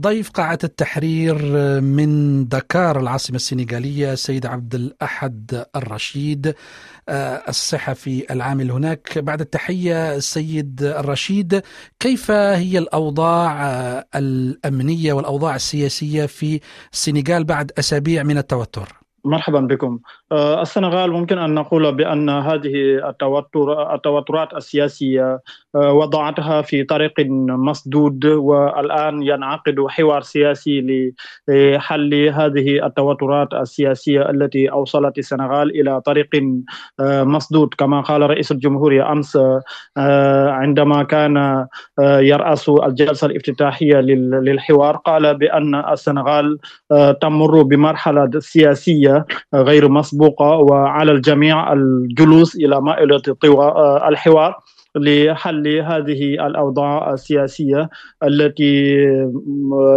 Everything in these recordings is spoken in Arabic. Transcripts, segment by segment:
ضيف قاعة التحرير من دكار العاصمة السنغالية السيد عبد الأحد الرشيد الصحفي العامل هناك بعد التحية السيد الرشيد كيف هي الأوضاع الأمنية والأوضاع السياسية في السنغال بعد أسابيع من التوتر؟ مرحبا بكم. آه، السنغال ممكن أن نقول بأن هذه التوتر التوترات السياسية آه، وضعتها في طريق مسدود والآن ينعقد حوار سياسي لحل هذه التوترات السياسية التي أوصلت السنغال إلى طريق آه، مسدود. كما قال رئيس الجمهورية أمس عندما كان يرأس الجلسة الافتتاحية للحوار قال بأن السنغال تمر بمرحلة سياسية غير مسبوقة وعلى الجميع الجلوس إلى مائلة الحوار. لحل هذه الأوضاع السياسية التي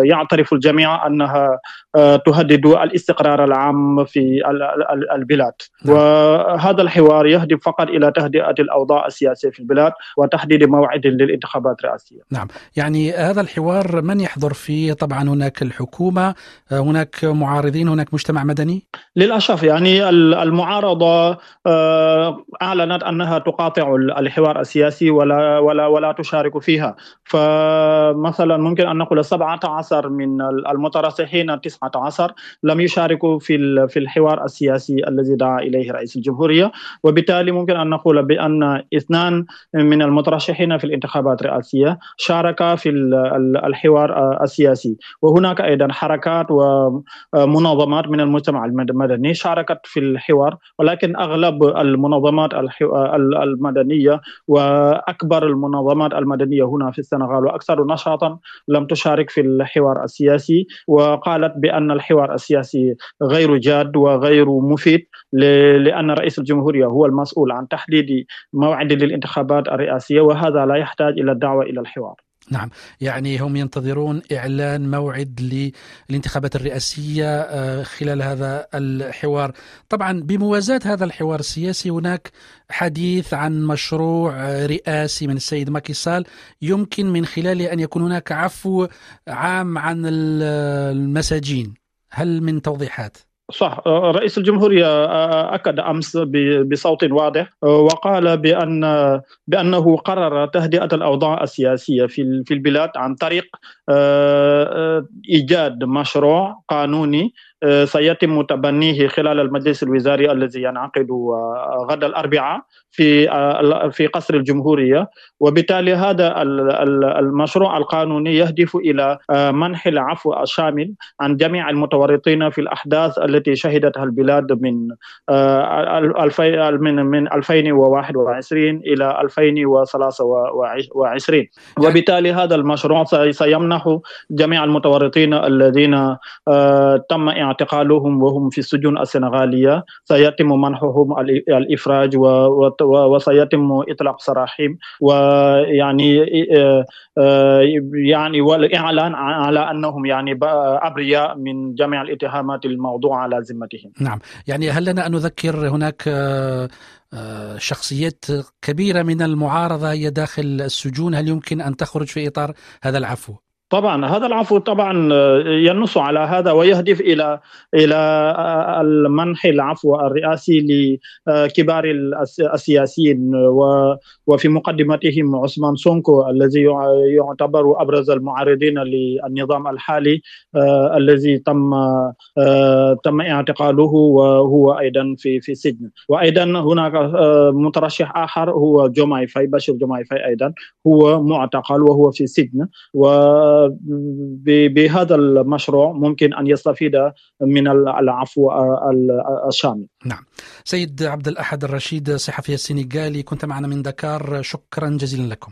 يعترف الجميع أنها آه، تهدد الاستقرار العام في البلاد نعم. وهذا الحوار يهدف فقط إلى تهدئة الأوضاع السياسية في البلاد وتحديد موعد للانتخابات الرئاسية. نعم، يعني هذا الحوار من يحضر فيه؟ طبعا هناك الحكومة، آه، هناك معارضين، هناك مجتمع مدني؟ للأسف يعني المعارضة آه، أعلنت أنها تقاطع الحوار السياسي ولا ولا ولا تشارك فيها، فمثلا ممكن أن نقول 17 من المترشحين 19 لم يشاركوا في في الحوار السياسي الذي دعا إليه رئيس الجمهورية. وبالتالي ممكن أن نقول بأن اثنان من المترشحين في الانتخابات الرئاسية شاركا في الحوار السياسي. وهناك أيضا حركات ومنظمات من المجتمع المدني شاركت في الحوار ولكن أغلب المنظمات المدنية واكبر المنظمات المدنية هنا في السنغال وأكثر نشاطا لم تشارك في الحوار السياسي وقالت بأن الحوار السياسي غير جاد وغير مفيد لأن رئيس الجمهورية هو المسؤول عن تحديد موعد للانتخابات الرئاسية وهذا لا يحتاج إلى الدعوة إلى الحوار. نعم. يعني هم ينتظرون إعلان موعد للانتخابات الرئاسية آه، خلال هذا الحوار. طبعا بموازاة هذا الحوار السياسي هناك حديث عن مشروع رئاسي من السيد ماكيسال يمكن من خلاله أن يكون هناك عفو عام عن المساجين. هل من توضيحات؟ صح رئيس الجمهورية أكد أمس بصوت واضح وقال بأن بأنه قرر تهدئة الأوضاع السياسية في البلاد عن طريق إيجاد مشروع قانوني سيتم تبنيه خلال المجلس الوزاري الذي ينعقد غدا الأربعاء في في قصر الجمهورية. وبالتالي هذا المشروع القانوني يهدف إلى منح العفو الشامل عن جميع المتورطين في الأحداث التي شهدتها البلاد من من من 2021 إلى 2023 وبالتالي هذا المشروع سيمنح جميع المتورطين الذين تم اعتقالهم وهم في السجون السنغالية سيتم منحهم الإفراج وسيتم إطلاق سراحهم ويعني آه، آه، يعني والإعلان على أنهم يعني أبرياء من جميع الاتهامات الموضوعه على ذمتهم. نعم، يعني هل لنا أن نذكر هناك آه، شخصيات كبيرة من المعارضة هي داخل السجون هل يمكن أن تخرج في إطار هذا العفو؟ طبعا هذا العفو طبعا آه، ينص على هذا ويهدف إلى إلى آه، المنح العفو الرئاسي لكبار السياسيين. وفي مقدمتهم عثمان سونكو الذي يعتبر أبرز المعارضين للنظام الحالي آه، الذي تم تم اعتقاله وهو أيضا في في السجن وأيضا هناك مترشح آخر هو جوماي فاي بشير جوماي فاي أيضا هو معتقل وهو في السجن و بهذا المشروع ممكن أن يستفيد من العفو الشامل. نعم. سيد عبد الأحد الرشيد صحفي السنغالي كنت معنا من دكار شكرا جزيلا لكم.